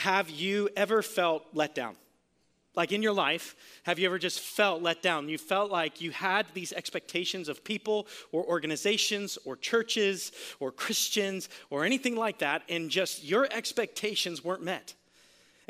have you ever felt let down? Like in your life, have you ever just felt let down? You felt like you had these expectations of people or organizations or churches or Christians or anything like that, and just your expectations weren't met.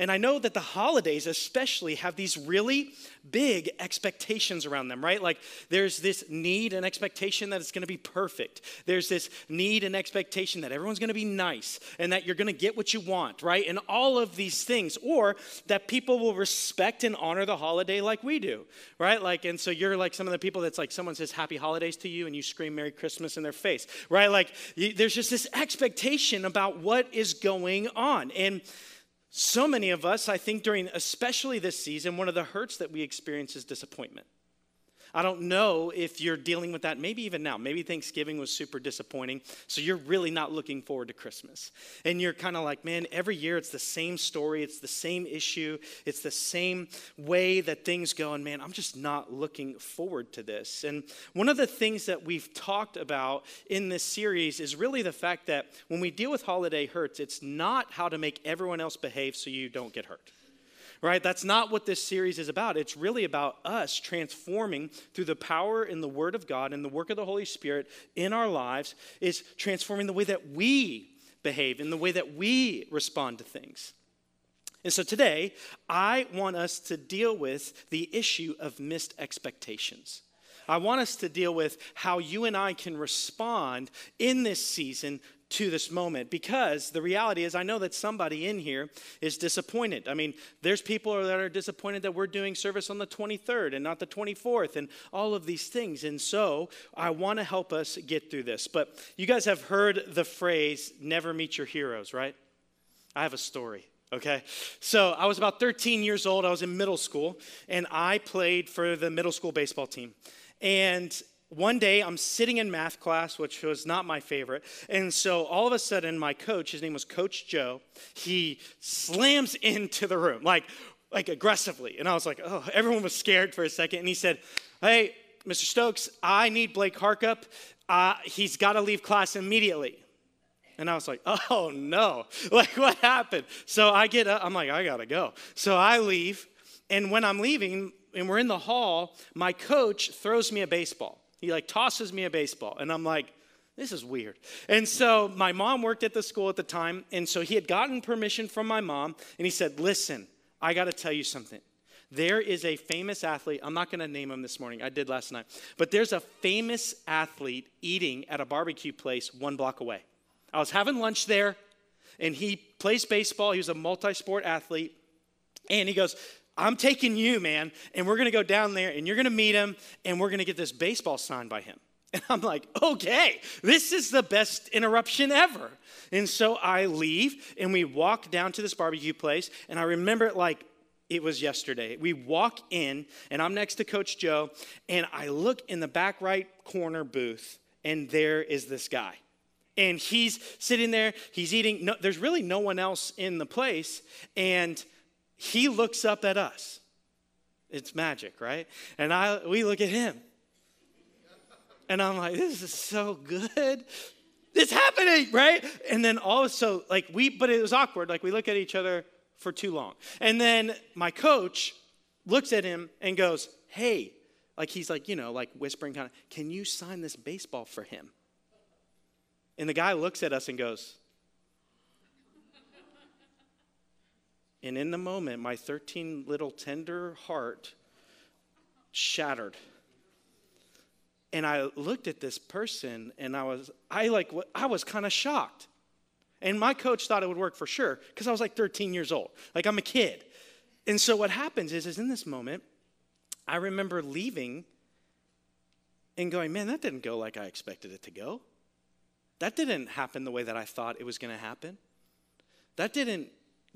And I know that the holidays, especially, have these really big expectations around them, right? Like there's this need and expectation that it's going to be perfect. There's this need and expectation that everyone's going to be nice and that you're going to get what you want, right? And all of these things, or that people will respect and honor the holiday like we do, right? Like, and so you're like some of the people that's like someone says happy holidays to you and you scream Merry Christmas in their face, right? Like there's just this expectation about what is going on. And so many of us, I think, during especially this season, one of the hurts that we experience is disappointment. I don't know if you're dealing with that, maybe even now. Maybe Thanksgiving was super disappointing, so you're really not looking forward to Christmas. And you're kind of like, man, every year it's the same story, it's the same issue, it's the same way that things go, and man, I'm just not looking forward to this. And one of the things that we've talked about in this series is really the fact that when we deal with holiday hurts, it's not how to make everyone else behave so you don't get hurt right? That's not what this series is about. It's really about us transforming through the power in the Word of God and the work of the Holy Spirit in our lives, is transforming the way that we behave, and the way that we respond to things. And so today, I want us to deal with the issue of missed expectations. I want us to deal with how you and I can respond in this season to this moment because the reality is, I know that somebody in here is disappointed. I mean, there's people that are disappointed that we're doing service on the 23rd and not the 24th and all of these things. And so I want to help us get through this. But you guys have heard the phrase, never meet your heroes, right? I have a story okay? So I was about 13 years old. I was in middle school, and I played for the middle school baseball team. And one day I'm sitting in math class, which was not my favorite. And so all of a sudden, my coach, his name was Coach Joe, he slams into the room, like, like aggressively. And I was like, oh, everyone was scared for a second. And he said, hey, Mr. Stokes, I need Blake Harkup. Uh, he's got to leave class immediately. And I was like, oh no, like what happened? So I get up, I'm like, I gotta go. So I leave, and when I'm leaving, and we're in the hall, my coach throws me a baseball. He like tosses me a baseball, and I'm like, this is weird. And so my mom worked at the school at the time, and so he had gotten permission from my mom, and he said, Listen, I got to tell you something. There is a famous athlete, I'm not going to name him this morning, I did last night, but there's a famous athlete eating at a barbecue place one block away. I was having lunch there, and he plays baseball. He was a multi sport athlete. And he goes, I'm taking you, man, and we're gonna go down there and you're gonna meet him and we're gonna get this baseball signed by him. And I'm like, okay, this is the best interruption ever. And so I leave and we walk down to this barbecue place. And I remember it like it was yesterday. We walk in and I'm next to Coach Joe. And I look in the back right corner booth and there is this guy. And he's sitting there, he's eating. No, there's really no one else in the place. And he looks up at us. It's magic, right? And I we look at him. And I'm like, this is so good. It's happening, right? And then also, like we, but it was awkward. Like we look at each other for too long. And then my coach looks at him and goes, Hey, like he's like, you know, like whispering kind of, can you sign this baseball for him? And the guy looks at us and goes, And in the moment, my 13 little tender heart shattered. And I looked at this person and I was, I like, I was kind of shocked. And my coach thought it would work for sure because I was like 13 years old. Like I'm a kid. And so what happens is, is in this moment, I remember leaving and going, man, that didn't go like I expected it to go. That didn't happen the way that I thought it was going to happen. That didn't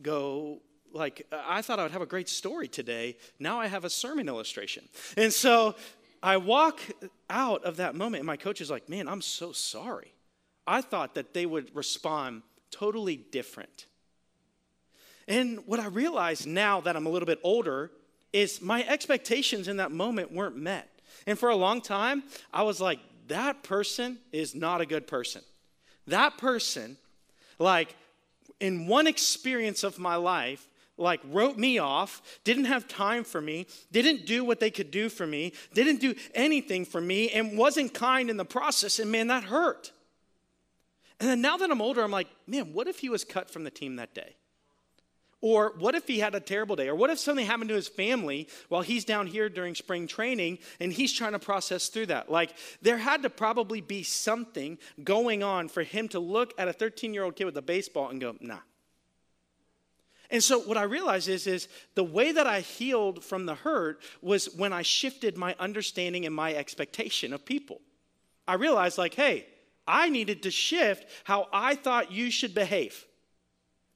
go like uh, I thought I would have a great story today. Now I have a sermon illustration. And so I walk out of that moment, and my coach is like, Man, I'm so sorry. I thought that they would respond totally different. And what I realize now that I'm a little bit older is my expectations in that moment weren't met. And for a long time, I was like, that person is not a good person. That person, like, in one experience of my life, like wrote me off, didn't have time for me, didn't do what they could do for me, didn't do anything for me, and wasn't kind in the process. And man, that hurt. And then now that I'm older, I'm like, man, what if he was cut from the team that day? Or what if he had a terrible day? Or what if something happened to his family while he's down here during spring training and he's trying to process through that? Like, there had to probably be something going on for him to look at a 13 year old kid with a baseball and go, nah. And so what I realized is, is the way that I healed from the hurt was when I shifted my understanding and my expectation of people. I realized, like, hey, I needed to shift how I thought you should behave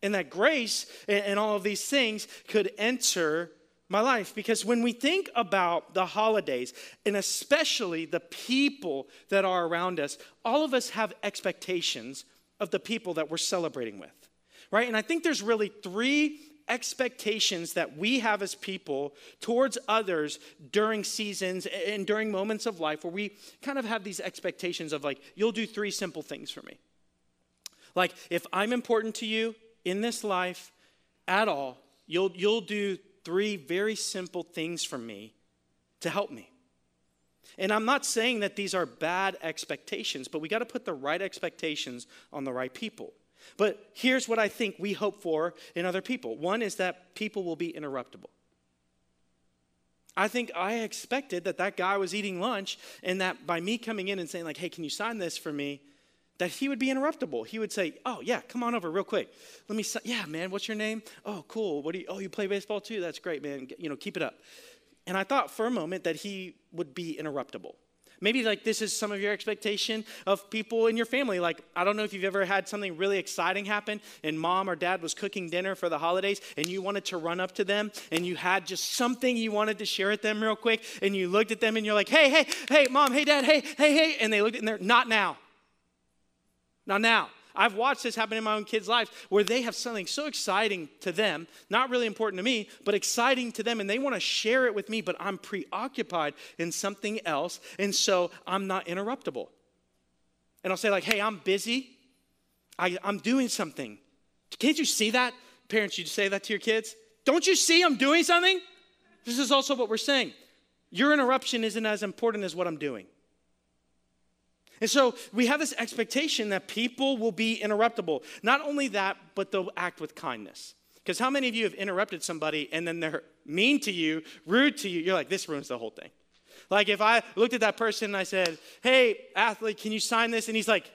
and that grace and all of these things could enter my life. Because when we think about the holidays, and especially the people that are around us, all of us have expectations of the people that we're celebrating with, right? And I think there's really three expectations that we have as people towards others during seasons and during moments of life where we kind of have these expectations of like, you'll do three simple things for me. Like, if I'm important to you, in this life at all, you'll, you'll do three very simple things for me to help me. And I'm not saying that these are bad expectations, but we got to put the right expectations on the right people. But here's what I think we hope for in other people one is that people will be interruptible. I think I expected that that guy was eating lunch and that by me coming in and saying, like, hey, can you sign this for me? that he would be interruptible. He would say, "Oh yeah, come on over real quick. Let me. Yeah, man. What's your name? Oh, cool. What do you? Oh, you play baseball too? That's great, man. You know, keep it up." And I thought for a moment that he would be interruptible. Maybe like this is some of your expectation of people in your family. Like, I don't know if you've ever had something really exciting happen and mom or dad was cooking dinner for the holidays and you wanted to run up to them and you had just something you wanted to share with them real quick and you looked at them and you're like, hey, hey, hey, mom, hey, dad, hey, hey, hey. And they looked and they're not now. Not now, I've watched this happen in my own kids' lives where they have something so exciting to them, not really important to me, but exciting to them, and they want to share it with me, but I'm preoccupied in something else, and so I'm not interruptible. And I'll say, like, hey, I'm busy. I, I'm doing something. Can't you see that? Parents, you say that to your kids? Don't you see I'm doing something? This is also what we're saying. Your interruption isn't as important as what I'm doing. And so we have this expectation that people will be interruptible. Not only that, but they'll act with kindness. Because how many of you have interrupted somebody and then they're mean to you, rude to you? You're like, this ruins the whole thing. Like if I looked at that person and I said, hey, athlete, can you sign this? And he's like,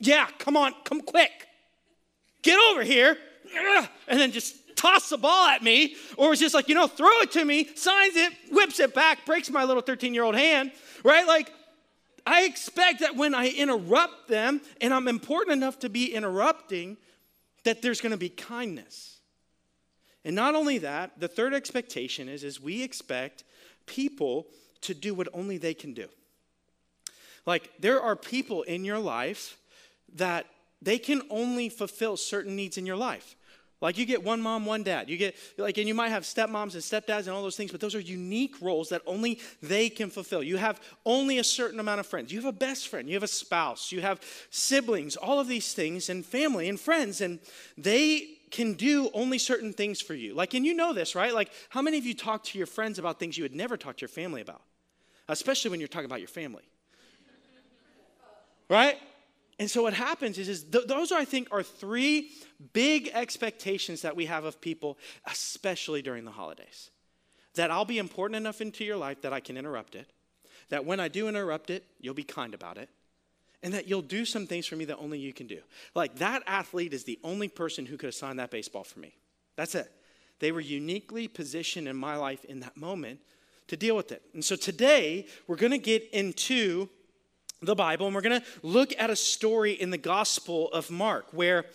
yeah, come on, come quick. Get over here. And then just toss the ball at me. Or it's just like, you know, throw it to me, signs it, whips it back, breaks my little 13 year old hand, right? Like, I expect that when I interrupt them, and I'm important enough to be interrupting, that there's going to be kindness. And not only that, the third expectation is, is we expect people to do what only they can do. Like there are people in your life that they can only fulfill certain needs in your life. Like you get one mom, one dad. You get like, and you might have stepmoms and stepdads and all those things, but those are unique roles that only they can fulfill. You have only a certain amount of friends. You have a best friend. You have a spouse. You have siblings. All of these things, and family and friends, and they can do only certain things for you. Like, and you know this, right? Like, how many of you talk to your friends about things you would never talk to your family about? Especially when you're talking about your family. Right? And so what happens is, is th- those are, I think, are three big expectations that we have of people, especially during the holidays. That I'll be important enough into your life that I can interrupt it. That when I do interrupt it, you'll be kind about it. And that you'll do some things for me that only you can do. Like that athlete is the only person who could have signed that baseball for me. That's it. They were uniquely positioned in my life in that moment to deal with it. And so today, we're going to get into the Bible, and we're going to look at a story in the Gospel of Mark where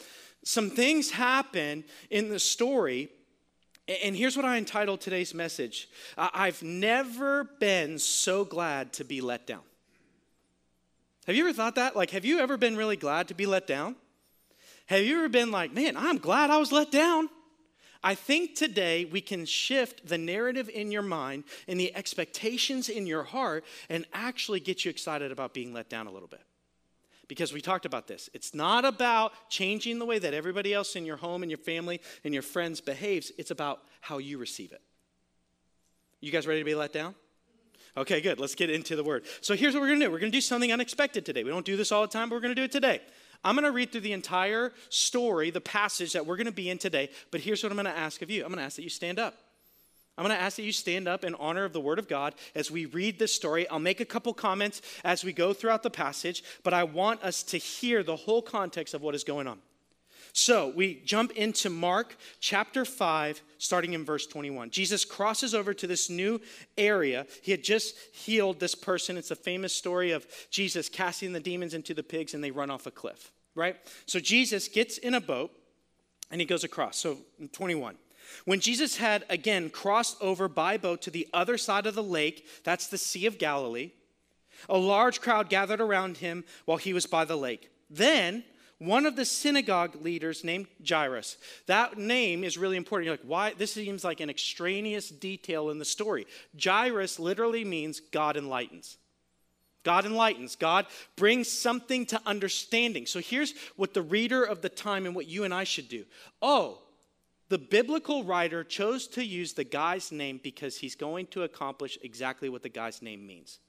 some things happen in the story. And here's what I entitled today's message I've never been so glad to be let down. Have you ever thought that? Like, have you ever been really glad to be let down? Have you ever been like, man, I'm glad I was let down? I think today we can shift the narrative in your mind and the expectations in your heart and actually get you excited about being let down a little bit. because we talked about this. It's not about changing the way that everybody else in your home and your family and your friends behaves, it's about how you receive it. You guys ready to be let down? Okay, good. Let's get into the word. So here's what we're going to do. We're going to do something unexpected today. We don't do this all the time, but we're going to do it today. I'm going to read through the entire story, the passage that we're going to be in today, but here's what I'm going to ask of you. I'm going to ask that you stand up. I'm going to ask that you stand up in honor of the Word of God as we read this story. I'll make a couple comments as we go throughout the passage, but I want us to hear the whole context of what is going on. So we jump into Mark chapter 5, starting in verse 21. Jesus crosses over to this new area. He had just healed this person. It's a famous story of Jesus casting the demons into the pigs and they run off a cliff, right? So Jesus gets in a boat and he goes across. So 21. When Jesus had again crossed over by boat to the other side of the lake, that's the Sea of Galilee, a large crowd gathered around him while he was by the lake. Then one of the synagogue leaders named Jairus. That name is really important. You're like, why? This seems like an extraneous detail in the story. Jairus literally means God enlightens. God enlightens. God brings something to understanding. So here's what the reader of the time and what you and I should do. Oh, the biblical writer chose to use the guy's name because he's going to accomplish exactly what the guy's name means.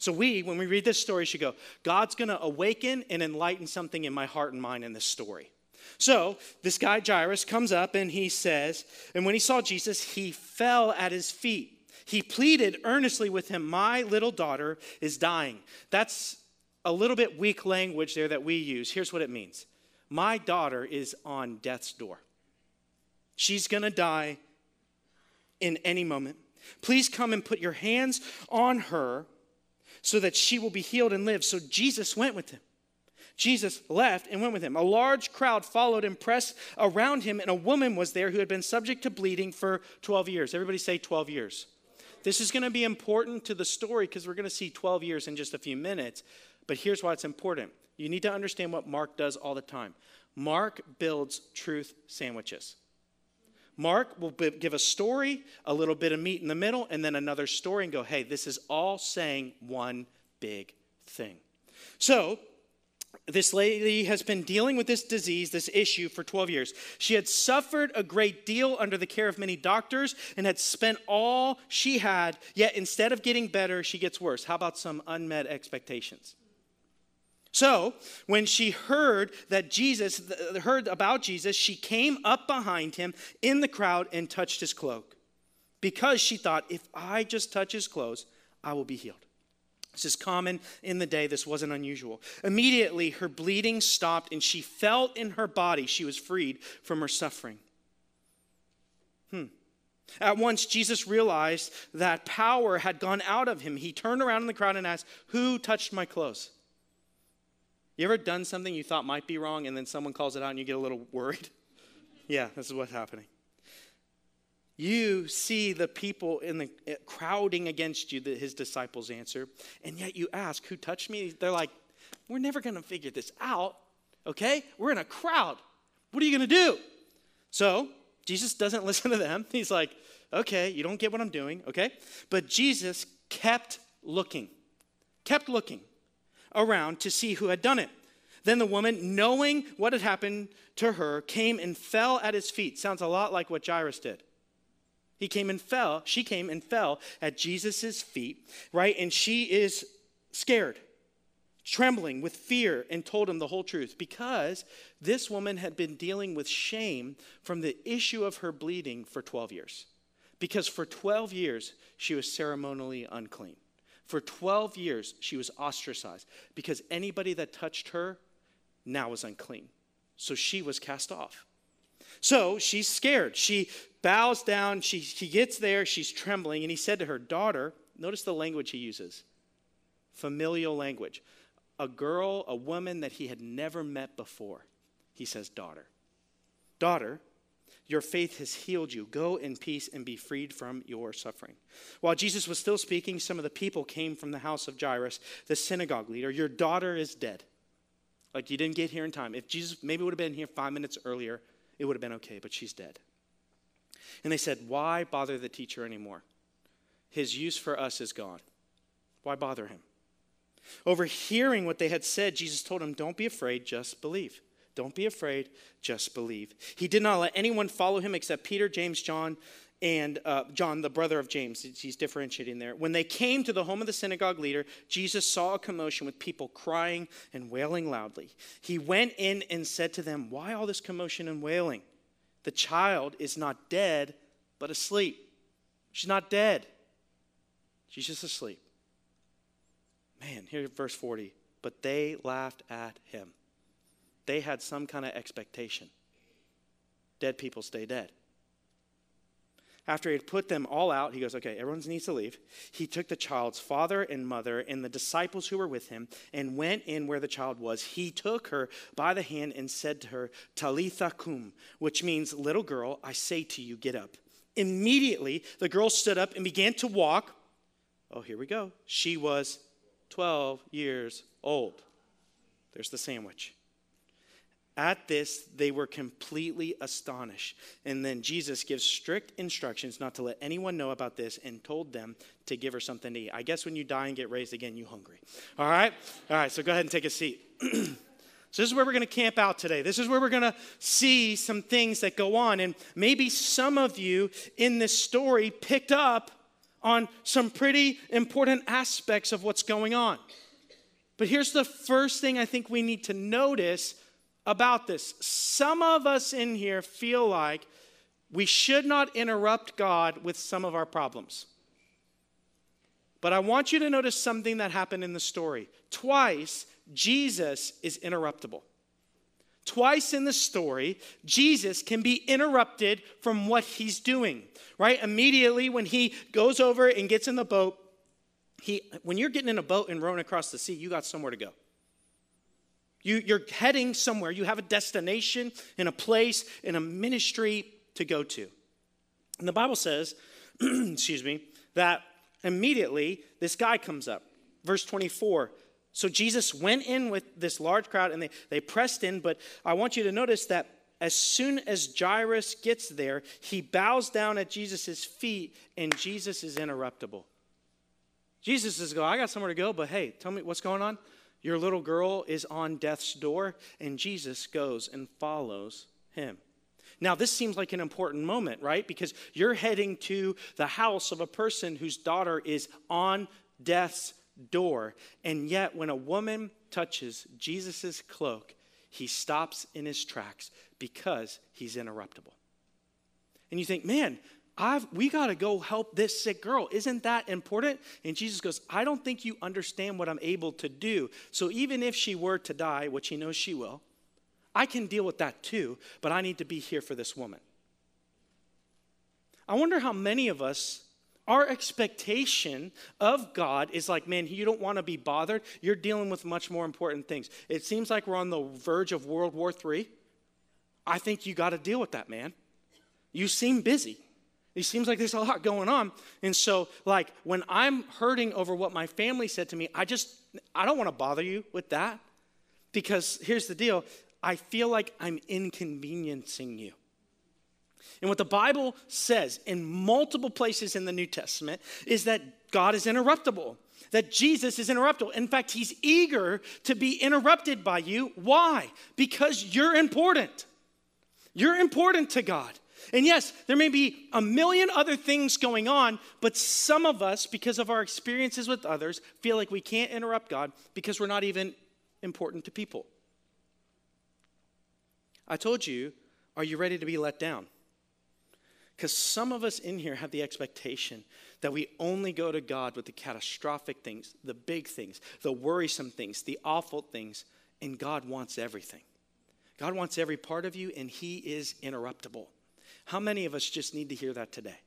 So, we, when we read this story, should go, God's going to awaken and enlighten something in my heart and mind in this story. So, this guy Jairus comes up and he says, and when he saw Jesus, he fell at his feet. He pleaded earnestly with him, My little daughter is dying. That's a little bit weak language there that we use. Here's what it means My daughter is on death's door. She's going to die in any moment. Please come and put your hands on her so that she will be healed and live. So Jesus went with him. Jesus left and went with him. A large crowd followed and pressed around him, and a woman was there who had been subject to bleeding for 12 years. Everybody say 12 years. This is going to be important to the story because we're going to see 12 years in just a few minutes. But here's why it's important you need to understand what Mark does all the time. Mark builds truth sandwiches. Mark will give a story, a little bit of meat in the middle, and then another story and go, hey, this is all saying one big thing. So, this lady has been dealing with this disease, this issue, for 12 years. She had suffered a great deal under the care of many doctors and had spent all she had, yet instead of getting better, she gets worse. How about some unmet expectations? So, when she heard that Jesus, heard about Jesus, she came up behind him in the crowd and touched his cloak because she thought, if I just touch his clothes, I will be healed. This is common in the day. This wasn't unusual. Immediately, her bleeding stopped and she felt in her body she was freed from her suffering. Hmm. At once, Jesus realized that power had gone out of him. He turned around in the crowd and asked, Who touched my clothes? You ever done something you thought might be wrong and then someone calls it out and you get a little worried? yeah, this is what's happening. You see the people in the eh, crowding against you, that his disciples answer, and yet you ask, Who touched me? They're like, We're never going to figure this out, okay? We're in a crowd. What are you going to do? So, Jesus doesn't listen to them. He's like, Okay, you don't get what I'm doing, okay? But Jesus kept looking, kept looking around to see who had done it. Then the woman, knowing what had happened to her, came and fell at his feet. Sounds a lot like what Jairus did. He came and fell, she came and fell at Jesus' feet, right? And she is scared, trembling with fear, and told him the whole truth because this woman had been dealing with shame from the issue of her bleeding for 12 years. Because for 12 years, she was ceremonially unclean. For 12 years, she was ostracized because anybody that touched her now was unclean. So she was cast off. So she's scared. She bows down. She, she gets there. She's trembling. And he said to her, Daughter, notice the language he uses familial language. A girl, a woman that he had never met before. He says, Daughter. Daughter, your faith has healed you. Go in peace and be freed from your suffering. While Jesus was still speaking, some of the people came from the house of Jairus, the synagogue leader. Your daughter is dead. Like you didn't get here in time. If Jesus maybe would have been here five minutes earlier, it would have been okay, but she's dead. And they said, Why bother the teacher anymore? His use for us is gone. Why bother him? Overhearing what they had said, Jesus told them, Don't be afraid, just believe. Don't be afraid, just believe. He did not let anyone follow him except Peter, James, John, and uh, John, the brother of James. He's differentiating there. When they came to the home of the synagogue leader, Jesus saw a commotion with people crying and wailing loudly. He went in and said to them, Why all this commotion and wailing? The child is not dead, but asleep. She's not dead, she's just asleep. Man, here, verse 40. But they laughed at him. They had some kind of expectation. Dead people stay dead. After he had put them all out, he goes, Okay, everyone needs to leave. He took the child's father and mother and the disciples who were with him and went in where the child was. He took her by the hand and said to her, Talitha cum, which means, Little girl, I say to you, get up. Immediately, the girl stood up and began to walk. Oh, here we go. She was 12 years old. There's the sandwich. At this, they were completely astonished. And then Jesus gives strict instructions not to let anyone know about this and told them to give her something to eat. I guess when you die and get raised again, you hungry. All right? All right, so go ahead and take a seat. so this is where we're going to camp out today. This is where we're going to see some things that go on. And maybe some of you in this story picked up on some pretty important aspects of what's going on. But here's the first thing I think we need to notice about this. Some of us in here feel like we should not interrupt God with some of our problems. But I want you to notice something that happened in the story. Twice, Jesus is interruptible. Twice in the story, Jesus can be interrupted from what he's doing, right? Immediately when he goes over and gets in the boat, he, when you're getting in a boat and rowing across the sea, you got somewhere to go. You, you're heading somewhere. You have a destination and a place and a ministry to go to. And the Bible says, excuse me, that immediately this guy comes up. Verse 24. So Jesus went in with this large crowd and they, they pressed in, but I want you to notice that as soon as Jairus gets there, he bows down at Jesus' feet and Jesus is interruptible. Jesus is going, I got somewhere to go, but hey, tell me what's going on? Your little girl is on death's door, and Jesus goes and follows him. Now, this seems like an important moment, right? Because you're heading to the house of a person whose daughter is on death's door. And yet, when a woman touches Jesus' cloak, he stops in his tracks because he's interruptible. And you think, man, I've, we got to go help this sick girl. Isn't that important? And Jesus goes, I don't think you understand what I'm able to do. So even if she were to die, which he knows she will, I can deal with that too, but I need to be here for this woman. I wonder how many of us, our expectation of God is like, man, you don't want to be bothered. You're dealing with much more important things. It seems like we're on the verge of World War III. I think you got to deal with that, man. You seem busy. It seems like there's a lot going on. And so, like, when I'm hurting over what my family said to me, I just, I don't want to bother you with that. Because here's the deal I feel like I'm inconveniencing you. And what the Bible says in multiple places in the New Testament is that God is interruptible, that Jesus is interruptible. In fact, he's eager to be interrupted by you. Why? Because you're important. You're important to God. And yes, there may be a million other things going on, but some of us, because of our experiences with others, feel like we can't interrupt God because we're not even important to people. I told you, are you ready to be let down? Because some of us in here have the expectation that we only go to God with the catastrophic things, the big things, the worrisome things, the awful things, and God wants everything. God wants every part of you, and He is interruptible. How many of us just need to hear that today?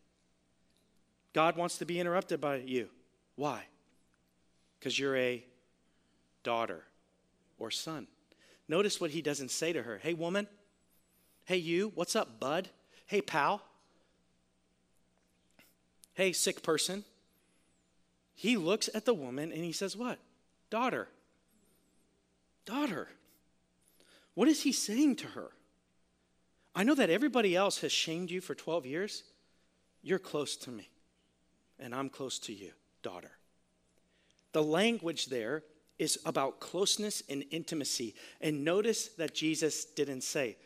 God wants to be interrupted by you. Why? Because you're a daughter or son. Notice what he doesn't say to her. Hey, woman. Hey, you. What's up, bud? Hey, pal. Hey, sick person. He looks at the woman and he says, What? Daughter. Daughter. What is he saying to her? I know that everybody else has shamed you for 12 years. You're close to me, and I'm close to you, daughter. The language there is about closeness and intimacy. And notice that Jesus didn't say,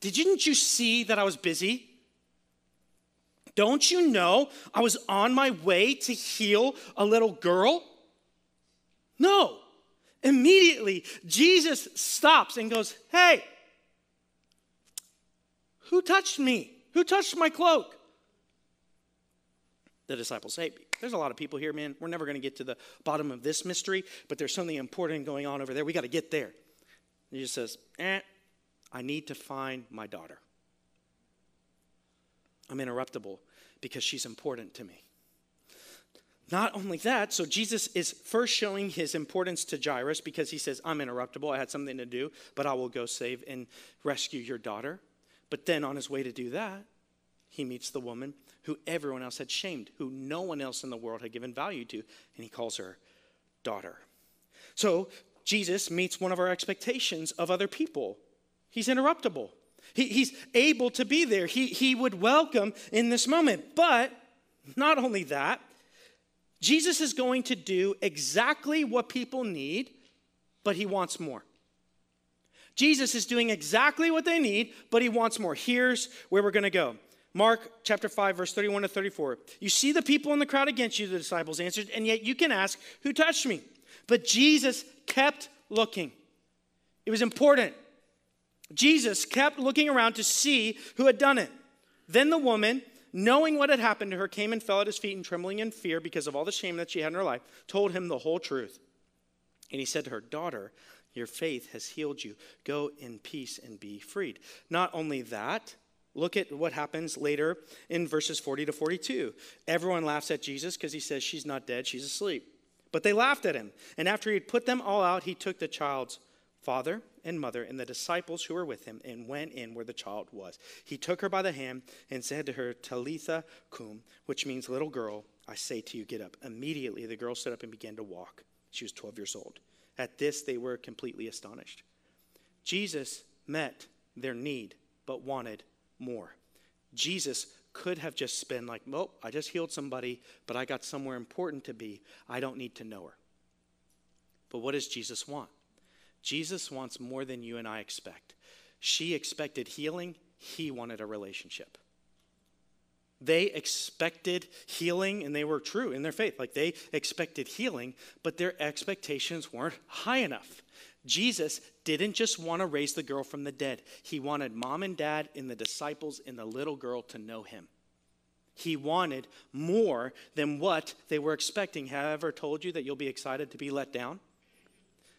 Didn't you see that I was busy? Don't you know I was on my way to heal a little girl? No. Immediately, Jesus stops and goes, Hey, who touched me? Who touched my cloak? The disciples say, There's a lot of people here, man. We're never going to get to the bottom of this mystery, but there's something important going on over there. We got to get there. he just says, Eh, I need to find my daughter. I'm interruptible because she's important to me. Not only that, so Jesus is first showing his importance to Jairus because he says, I'm interruptible. I had something to do, but I will go save and rescue your daughter. But then on his way to do that, he meets the woman who everyone else had shamed, who no one else in the world had given value to, and he calls her daughter. So Jesus meets one of our expectations of other people. He's interruptible. He, he's able to be there. He, he would welcome in this moment. But not only that, Jesus is going to do exactly what people need, but he wants more. Jesus is doing exactly what they need, but he wants more. Here's where we're going to go. Mark chapter 5, verse 31 to 34. You see the people in the crowd against you, the disciples answered, and yet you can ask, Who touched me? But Jesus kept looking. It was important. Jesus kept looking around to see who had done it. Then the woman, knowing what had happened to her, came and fell at his feet and trembling in fear because of all the shame that she had in her life, told him the whole truth. And he said to her, Daughter, your faith has healed you. Go in peace and be freed. Not only that, look at what happens later in verses 40 to 42. Everyone laughs at Jesus because he says she's not dead, she's asleep. But they laughed at him. And after he had put them all out, he took the child's father and mother and the disciples who were with him and went in where the child was. He took her by the hand and said to her, Talitha cum, which means little girl, I say to you, get up. Immediately the girl stood up and began to walk. She was 12 years old. At this, they were completely astonished. Jesus met their need, but wanted more. Jesus could have just been like, Well, I just healed somebody, but I got somewhere important to be. I don't need to know her. But what does Jesus want? Jesus wants more than you and I expect. She expected healing, he wanted a relationship. They expected healing and they were true in their faith. Like they expected healing, but their expectations weren't high enough. Jesus didn't just want to raise the girl from the dead, he wanted mom and dad and the disciples and the little girl to know him. He wanted more than what they were expecting. Have I ever told you that you'll be excited to be let down?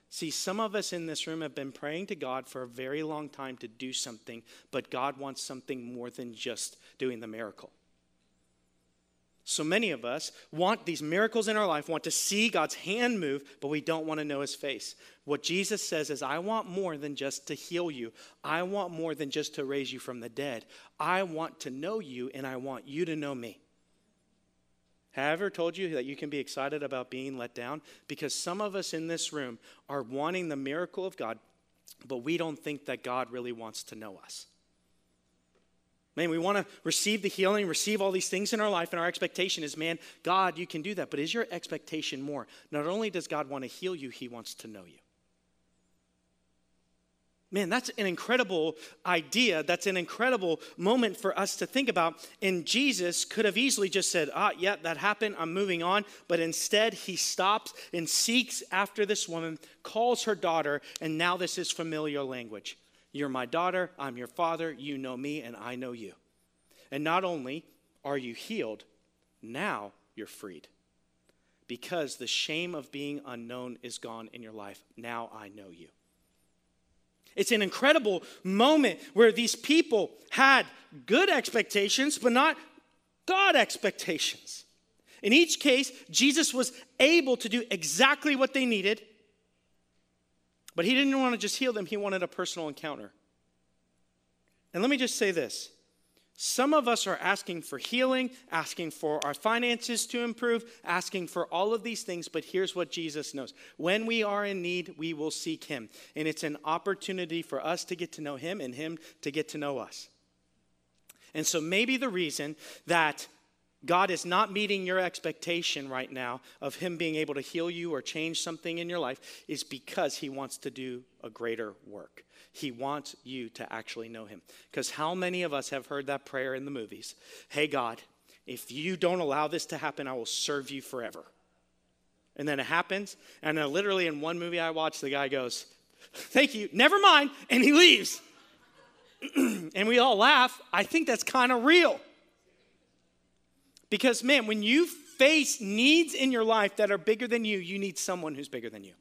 See, some of us in this room have been praying to God for a very long time to do something, but God wants something more than just doing the miracle. So many of us want these miracles in our life, want to see God's hand move, but we don't want to know his face. What Jesus says is, I want more than just to heal you. I want more than just to raise you from the dead. I want to know you, and I want you to know me. Have I ever told you that you can be excited about being let down? Because some of us in this room are wanting the miracle of God, but we don't think that God really wants to know us. Man, we want to receive the healing, receive all these things in our life, and our expectation is, man, God, you can do that. But is your expectation more? Not only does God want to heal you, He wants to know you. Man, that's an incredible idea. That's an incredible moment for us to think about. And Jesus could have easily just said, Ah, yeah, that happened. I'm moving on. But instead, he stops and seeks after this woman, calls her daughter, and now this is familiar language. You're my daughter, I'm your father, you know me, and I know you. And not only are you healed, now you're freed. Because the shame of being unknown is gone in your life. Now I know you. It's an incredible moment where these people had good expectations, but not God expectations. In each case, Jesus was able to do exactly what they needed but he didn't want to just heal them, he wanted a personal encounter. And let me just say this some of us are asking for healing, asking for our finances to improve, asking for all of these things, but here's what Jesus knows. When we are in need, we will seek him. And it's an opportunity for us to get to know him and him to get to know us. And so maybe the reason that God is not meeting your expectation right now of Him being able to heal you or change something in your life, is because He wants to do a greater work. He wants you to actually know Him. Because how many of us have heard that prayer in the movies? Hey, God, if you don't allow this to happen, I will serve you forever. And then it happens, and then literally in one movie I watched, the guy goes, Thank you, never mind, and he leaves. and we all laugh. I think that's kind of real. Because, man, when you face needs in your life that are bigger than you, you need someone who's bigger than you.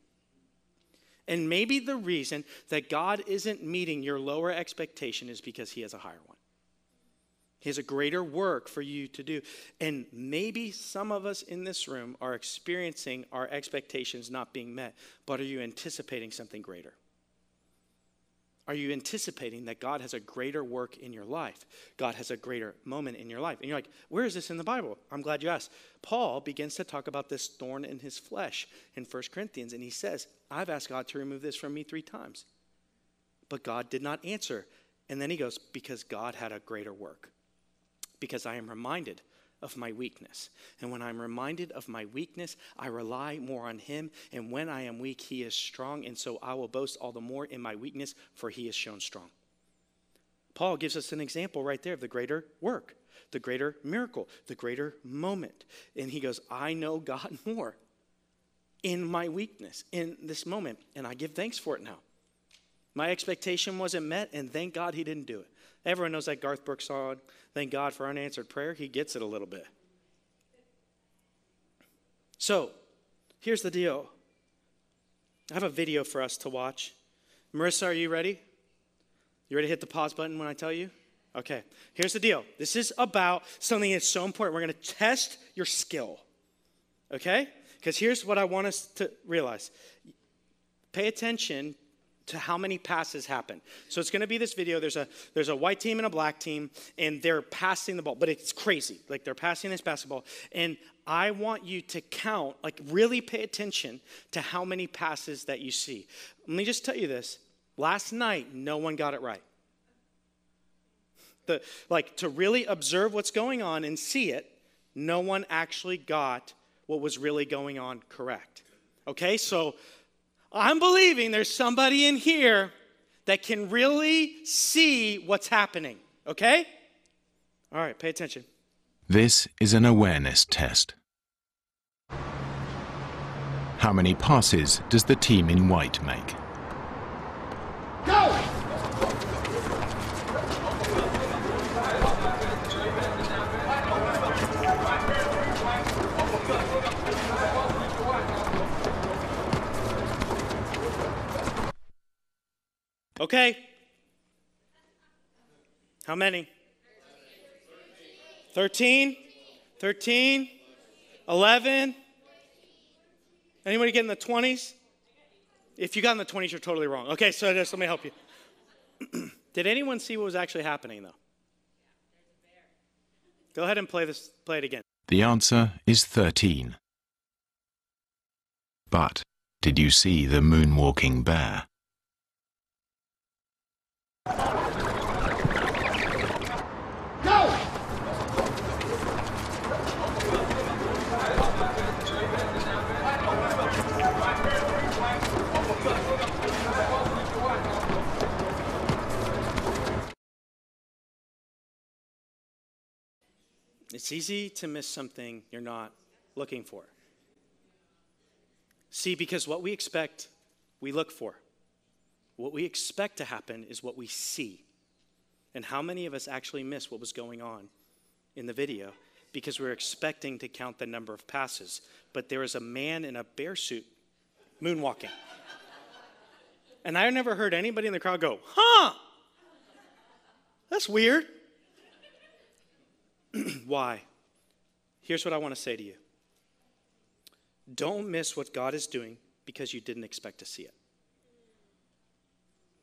And maybe the reason that God isn't meeting your lower expectation is because He has a higher one. He has a greater work for you to do. And maybe some of us in this room are experiencing our expectations not being met, but are you anticipating something greater? Are you anticipating that God has a greater work in your life? God has a greater moment in your life. And you're like, where is this in the Bible? I'm glad you asked. Paul begins to talk about this thorn in his flesh in 1 Corinthians, and he says, I've asked God to remove this from me three times. But God did not answer. And then he goes, because God had a greater work. Because I am reminded of my weakness. And when I'm reminded of my weakness, I rely more on Him. And when I am weak, He is strong. And so I will boast all the more in my weakness, for He is shown strong. Paul gives us an example right there of the greater work, the greater miracle, the greater moment. And he goes, I know God more in my weakness, in this moment. And I give thanks for it now. My expectation wasn't met, and thank God He didn't do it. Everyone knows that Garth Brooks song, Thank God for Unanswered Prayer. He gets it a little bit. So, here's the deal I have a video for us to watch. Marissa, are you ready? You ready to hit the pause button when I tell you? Okay, here's the deal. This is about something that's so important. We're going to test your skill. Okay? Because here's what I want us to realize pay attention to how many passes happen. So it's going to be this video. There's a there's a white team and a black team, and they're passing the ball, but it's crazy. Like they're passing this basketball, and I want you to count, like really pay attention to how many passes that you see. Let me just tell you this: last night, no one got it right. The like to really observe what's going on and see it, no one actually got what was really going on correct. Okay, so I'm believing there's somebody in here that can really see what's happening, okay? All right, pay attention. This is an awareness test. How many passes does the team in white make? Okay. How many? 13? 13? 11? Anybody get in the 20s? If you got in the 20s, you're totally wrong. Okay, so just let me help you. Did anyone see what was actually happening, though? Go ahead and play this. Play it again. The answer is 13. But did you see the moonwalking bear? It's easy to miss something you're not looking for. See, because what we expect, we look for. What we expect to happen is what we see. And how many of us actually miss what was going on in the video because we we're expecting to count the number of passes? But there is a man in a bear suit moonwalking. and I never heard anybody in the crowd go, huh? That's weird. Why? Here's what I want to say to you don't miss what God is doing because you didn't expect to see it.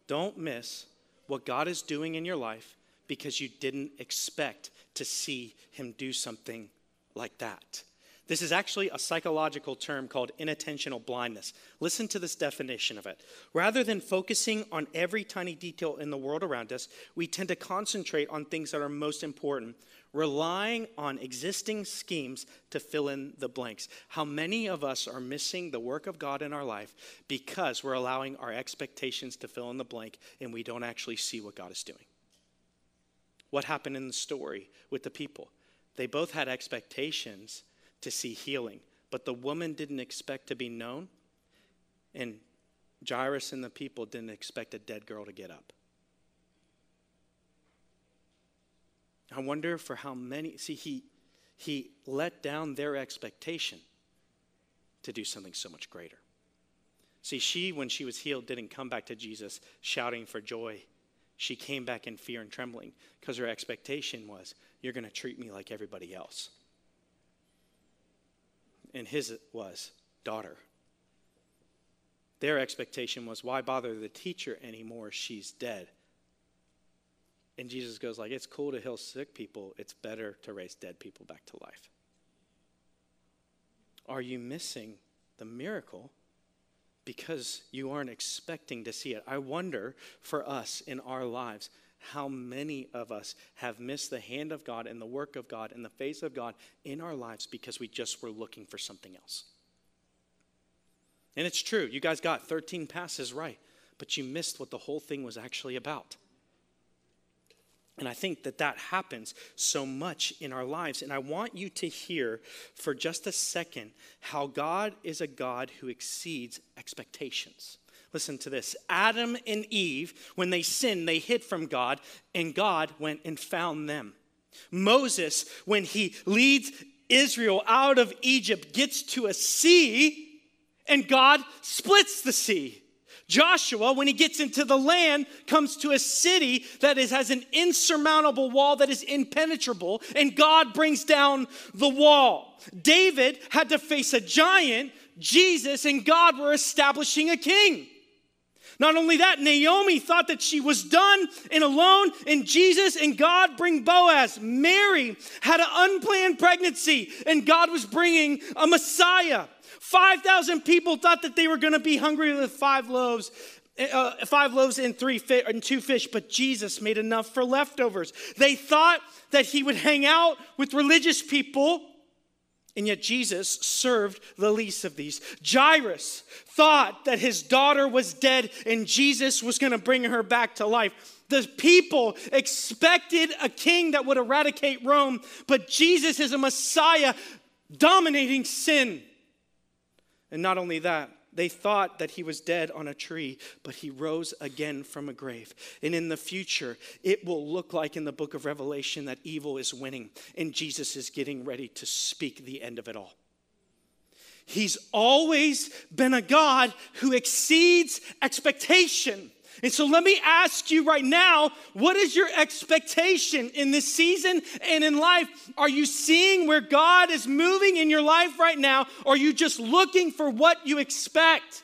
Don't miss what God is doing in your life because you didn't expect to see Him do something like that. This is actually a psychological term called inattentional blindness. Listen to this definition of it. Rather than focusing on every tiny detail in the world around us, we tend to concentrate on things that are most important relying on existing schemes to fill in the blanks. How many of us are missing the work of God in our life because we're allowing our expectations to fill in the blank and we don't actually see what God is doing? What happened in the story with the people? They both had expectations to see healing, but the woman didn't expect to be known, and Jairus and the people didn't expect a dead girl to get up. I wonder for how many, see, he, he let down their expectation to do something so much greater. See, she, when she was healed, didn't come back to Jesus shouting for joy. She came back in fear and trembling because her expectation was, You're going to treat me like everybody else. And his was, Daughter. Their expectation was, Why bother the teacher anymore? She's dead. And Jesus goes like, it's cool to heal sick people. It's better to raise dead people back to life. Are you missing the miracle because you aren't expecting to see it? I wonder for us in our lives how many of us have missed the hand of God and the work of God and the face of God in our lives because we just were looking for something else. And it's true, you guys got 13 passes right, but you missed what the whole thing was actually about. And I think that that happens so much in our lives. And I want you to hear for just a second how God is a God who exceeds expectations. Listen to this Adam and Eve, when they sinned, they hid from God, and God went and found them. Moses, when he leads Israel out of Egypt, gets to a sea, and God splits the sea. Joshua, when he gets into the land, comes to a city that is, has an insurmountable wall that is impenetrable, and God brings down the wall. David had to face a giant, Jesus and God were establishing a king. Not only that, Naomi thought that she was done and alone, and Jesus and God bring Boaz. Mary had an unplanned pregnancy, and God was bringing a Messiah. 5,000 people thought that they were going to be hungry with five loaves. Uh, five loaves and three fi- and two fish, but Jesus made enough for leftovers. They thought that he would hang out with religious people, and yet Jesus served the least of these. Jairus thought that his daughter was dead, and Jesus was going to bring her back to life. The people expected a king that would eradicate Rome, but Jesus is a Messiah dominating sin. And not only that, they thought that he was dead on a tree, but he rose again from a grave. And in the future, it will look like in the book of Revelation that evil is winning and Jesus is getting ready to speak the end of it all. He's always been a God who exceeds expectation. And so let me ask you right now what is your expectation in this season and in life? Are you seeing where God is moving in your life right now? Or are you just looking for what you expect?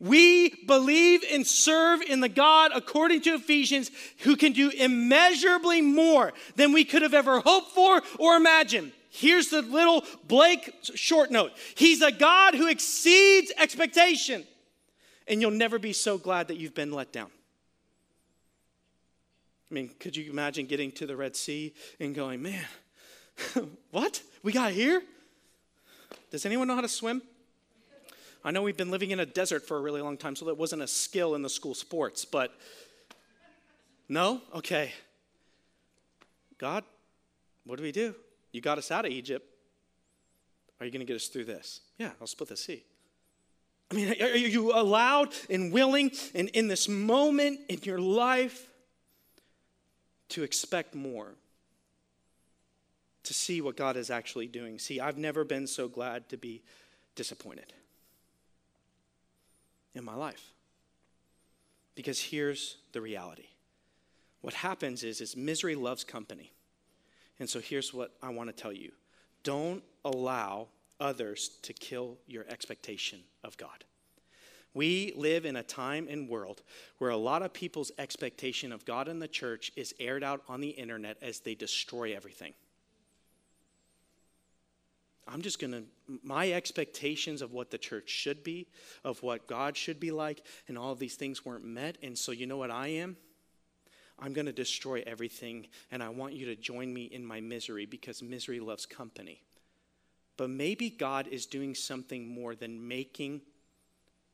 We believe and serve in the God, according to Ephesians, who can do immeasurably more than we could have ever hoped for or imagined. Here's the little Blake short note He's a God who exceeds expectation and you'll never be so glad that you've been let down. I mean, could you imagine getting to the Red Sea and going, man, what? We got here? Does anyone know how to swim? I know we've been living in a desert for a really long time, so that wasn't a skill in the school sports, but no? Okay. God, what do we do? You got us out of Egypt. Are you going to get us through this? Yeah, I'll split the sea. I mean, are you allowed and willing and in this moment in your life to expect more? To see what God is actually doing. See, I've never been so glad to be disappointed in my life. Because here's the reality. What happens is is misery loves company. And so here's what I want to tell you. Don't allow others to kill your expectation of God. We live in a time and world where a lot of people's expectation of God and the church is aired out on the internet as they destroy everything. I'm just going to, my expectations of what the church should be, of what God should be like, and all these things weren't met. And so, you know what I am? I'm going to destroy everything, and I want you to join me in my misery because misery loves company. But maybe God is doing something more than making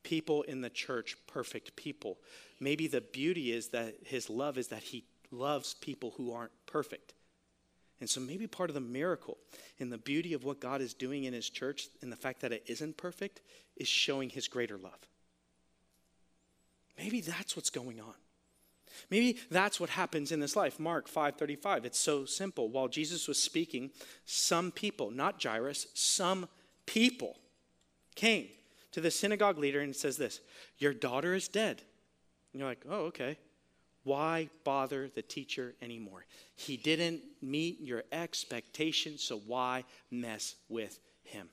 people in the church perfect people. Maybe the beauty is that his love is that he loves people who aren't perfect. And so maybe part of the miracle and the beauty of what God is doing in his church and the fact that it isn't perfect is showing his greater love. Maybe that's what's going on. Maybe that's what happens in this life. Mark 5:35. It's so simple. While Jesus was speaking, some people, not Jairus, some people came to the synagogue leader and says this, "Your daughter is dead." And you're like, "Oh, okay. Why bother the teacher anymore? He didn't meet your expectations, so why mess with him?"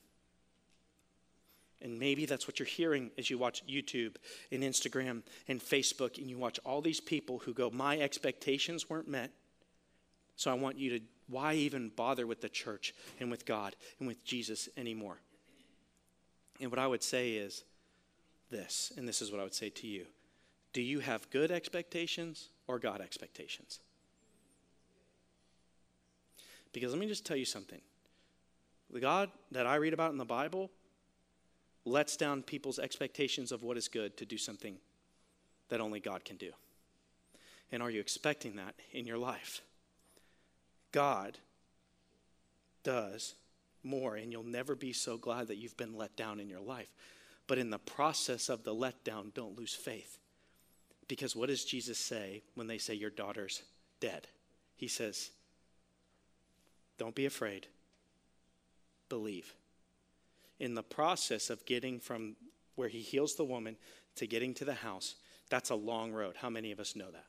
And maybe that's what you're hearing as you watch YouTube and Instagram and Facebook, and you watch all these people who go, My expectations weren't met. So I want you to, why even bother with the church and with God and with Jesus anymore? And what I would say is this, and this is what I would say to you Do you have good expectations or God expectations? Because let me just tell you something. The God that I read about in the Bible lets down people's expectations of what is good to do something that only God can do. And are you expecting that in your life? God does more, and you'll never be so glad that you've been let down in your life. But in the process of the letdown, don't lose faith. Because what does Jesus say when they say your daughter's dead? He says, Don't be afraid, believe in the process of getting from where he heals the woman to getting to the house, that's a long road. How many of us know that?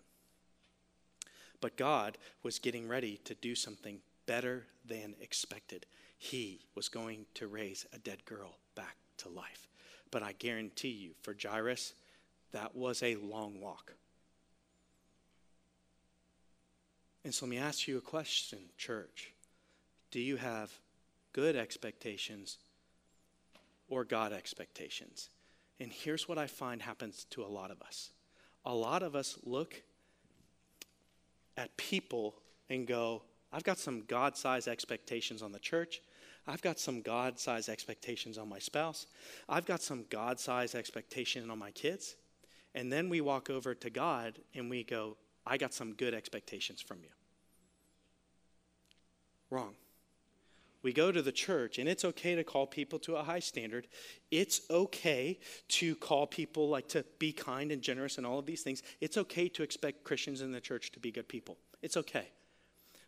But God was getting ready to do something better than expected. He was going to raise a dead girl back to life. But I guarantee you, for Jairus, that was a long walk. And so let me ask you a question, church. Do you have good expectations or God expectations. And here's what I find happens to a lot of us a lot of us look at people and go, I've got some God sized expectations on the church. I've got some God sized expectations on my spouse. I've got some God sized expectation on my kids. And then we walk over to God and we go, I got some good expectations from you. Wrong. We go to the church, and it's okay to call people to a high standard. It's okay to call people like to be kind and generous and all of these things. It's okay to expect Christians in the church to be good people. It's okay.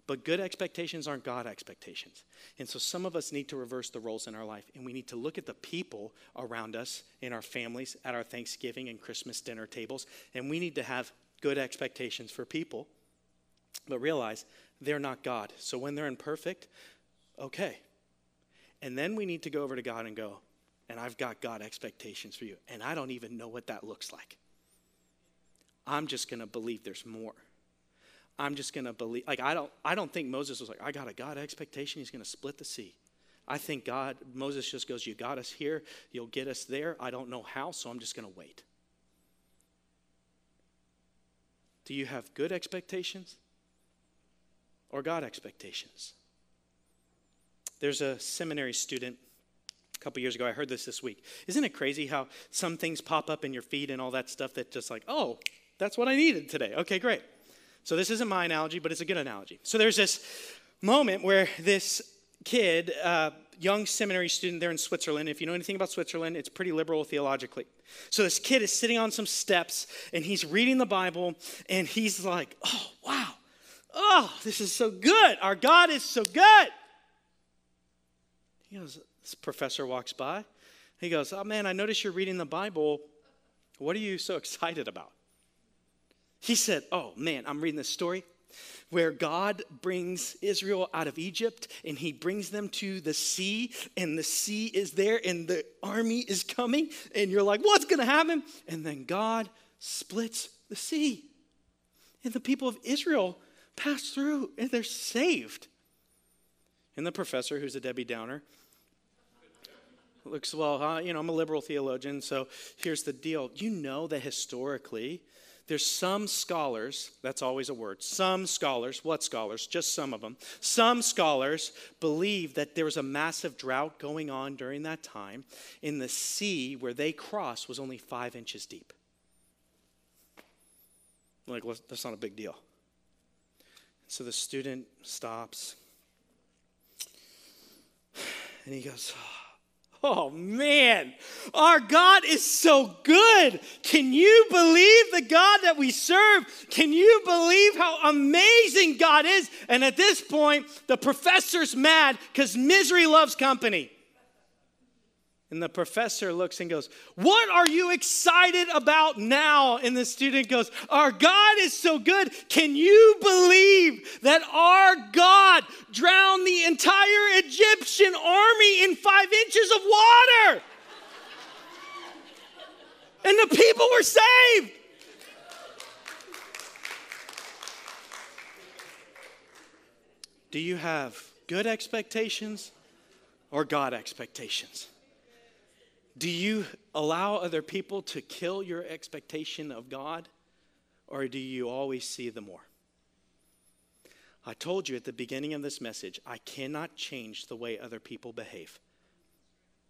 But good expectations aren't God expectations. And so some of us need to reverse the roles in our life, and we need to look at the people around us in our families, at our Thanksgiving and Christmas dinner tables, and we need to have good expectations for people, but realize they're not God. So when they're imperfect, okay. And then we need to go over to God and go, and I've got God expectations for you. And I don't even know what that looks like. I'm just going to believe there's more. I'm just going to believe like I don't I don't think Moses was like I got a God expectation he's going to split the sea. I think God Moses just goes you got us here, you'll get us there. I don't know how, so I'm just going to wait. Do you have good expectations or God expectations? There's a seminary student a couple years ago. I heard this this week. Isn't it crazy how some things pop up in your feed and all that stuff that just like, oh, that's what I needed today. Okay, great. So this isn't my analogy, but it's a good analogy. So there's this moment where this kid, uh, young seminary student there in Switzerland. If you know anything about Switzerland, it's pretty liberal theologically. So this kid is sitting on some steps and he's reading the Bible and he's like, oh, wow. Oh, this is so good. Our God is so good. He goes, This professor walks by. He goes, Oh man, I notice you're reading the Bible. What are you so excited about? He said, Oh man, I'm reading this story where God brings Israel out of Egypt and he brings them to the sea, and the sea is there and the army is coming, and you're like, What's going to happen? And then God splits the sea, and the people of Israel pass through and they're saved. And the professor, who's a Debbie Downer, looks, well, huh? you know, I'm a liberal theologian, so here's the deal. You know that historically, there's some scholars, that's always a word, some scholars, what scholars? Just some of them. Some scholars believe that there was a massive drought going on during that time, in the sea where they crossed was only five inches deep. Like, that's not a big deal. So the student stops and he goes, Oh Oh, man, our God is so good. Can you believe the God that we serve? Can you believe how amazing God is? And at this point, the professor's mad because misery loves company. And the professor looks and goes, What are you excited about now? And the student goes, Our God is so good. Can you believe that our God drowned the entire Egyptian army in five inches of water? and the people were saved. Do you have good expectations or God expectations? Do you allow other people to kill your expectation of God, or do you always see the more? I told you at the beginning of this message, I cannot change the way other people behave,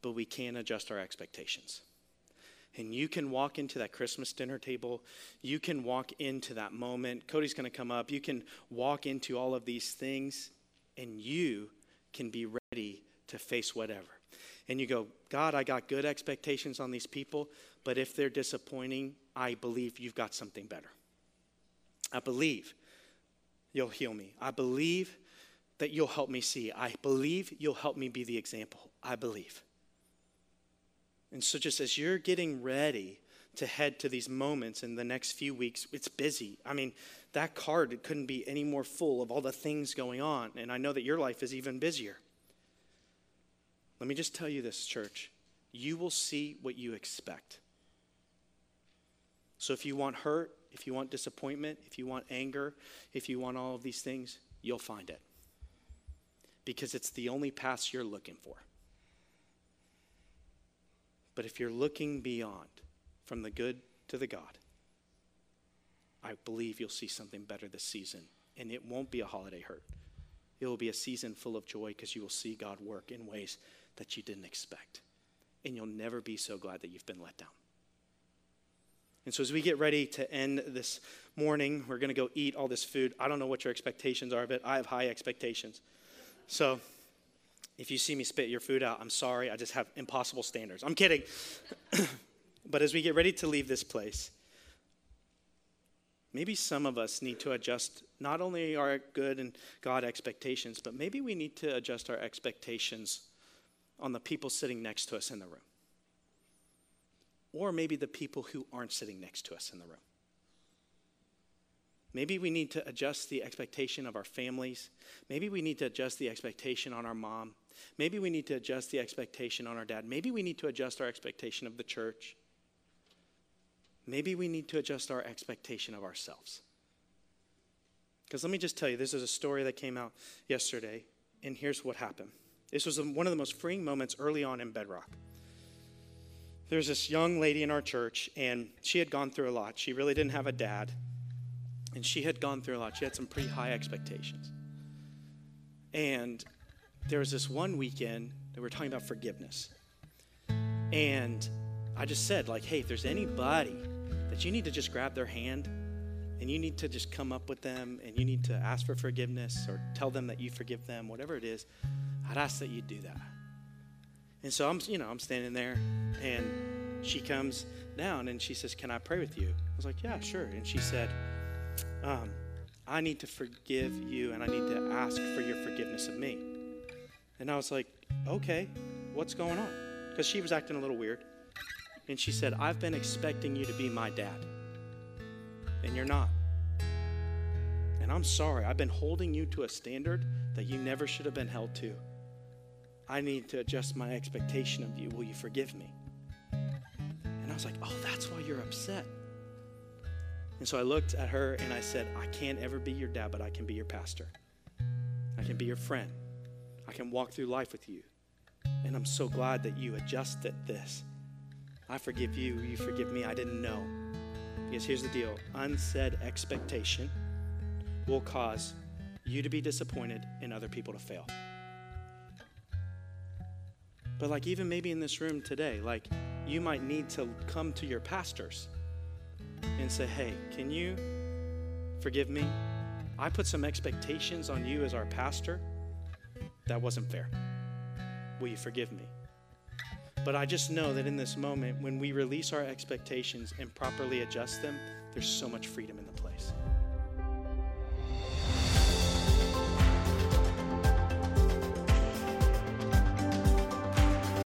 but we can adjust our expectations. And you can walk into that Christmas dinner table. You can walk into that moment. Cody's going to come up. You can walk into all of these things, and you can be ready to face whatever and you go, God, I got good expectations on these people, but if they're disappointing, I believe you've got something better. I believe you'll heal me. I believe that you'll help me see. I believe you'll help me be the example. I believe. And so, just as you're getting ready to head to these moments in the next few weeks, it's busy. I mean, that card couldn't be any more full of all the things going on. And I know that your life is even busier. Let me just tell you this, church. You will see what you expect. So if you want hurt, if you want disappointment, if you want anger, if you want all of these things, you'll find it. Because it's the only path you're looking for. But if you're looking beyond, from the good to the God, I believe you'll see something better this season. And it won't be a holiday hurt. It will be a season full of joy because you will see God work in ways that you didn't expect. And you'll never be so glad that you've been let down. And so, as we get ready to end this morning, we're going to go eat all this food. I don't know what your expectations are of it. I have high expectations. So, if you see me spit your food out, I'm sorry. I just have impossible standards. I'm kidding. but as we get ready to leave this place, maybe some of us need to adjust not only our good and God expectations, but maybe we need to adjust our expectations on the people sitting next to us in the room. Or maybe the people who aren't sitting next to us in the room. Maybe we need to adjust the expectation of our families. Maybe we need to adjust the expectation on our mom. Maybe we need to adjust the expectation on our dad. Maybe we need to adjust our expectation of the church. Maybe we need to adjust our expectation of ourselves. Because let me just tell you, this is a story that came out yesterday, and here's what happened. This was one of the most freeing moments early on in Bedrock. There was this young lady in our church, and she had gone through a lot. She really didn't have a dad, and she had gone through a lot. She had some pretty high expectations. And there was this one weekend that we were talking about forgiveness. And I just said, like, hey, if there's anybody that you need to just grab their hand and you need to just come up with them and you need to ask for forgiveness or tell them that you forgive them, whatever it is, I'd ask that you do that. And so I'm, you know, I'm standing there, and she comes down and she says, "Can I pray with you?" I was like, "Yeah, sure." And she said, um, "I need to forgive you, and I need to ask for your forgiveness of me." And I was like, "Okay, what's going on?" Because she was acting a little weird, and she said, "I've been expecting you to be my dad, and you're not." And I'm sorry, I've been holding you to a standard that you never should have been held to. I need to adjust my expectation of you. Will you forgive me? And I was like, Oh, that's why you're upset. And so I looked at her and I said, I can't ever be your dad, but I can be your pastor. I can be your friend. I can walk through life with you. And I'm so glad that you adjusted this. I forgive you, you forgive me. I didn't know. Because here's the deal unsaid expectation will cause you to be disappointed and other people to fail. But, like, even maybe in this room today, like, you might need to come to your pastors and say, hey, can you forgive me? I put some expectations on you as our pastor that wasn't fair. Will you forgive me? But I just know that in this moment, when we release our expectations and properly adjust them, there's so much freedom in the place.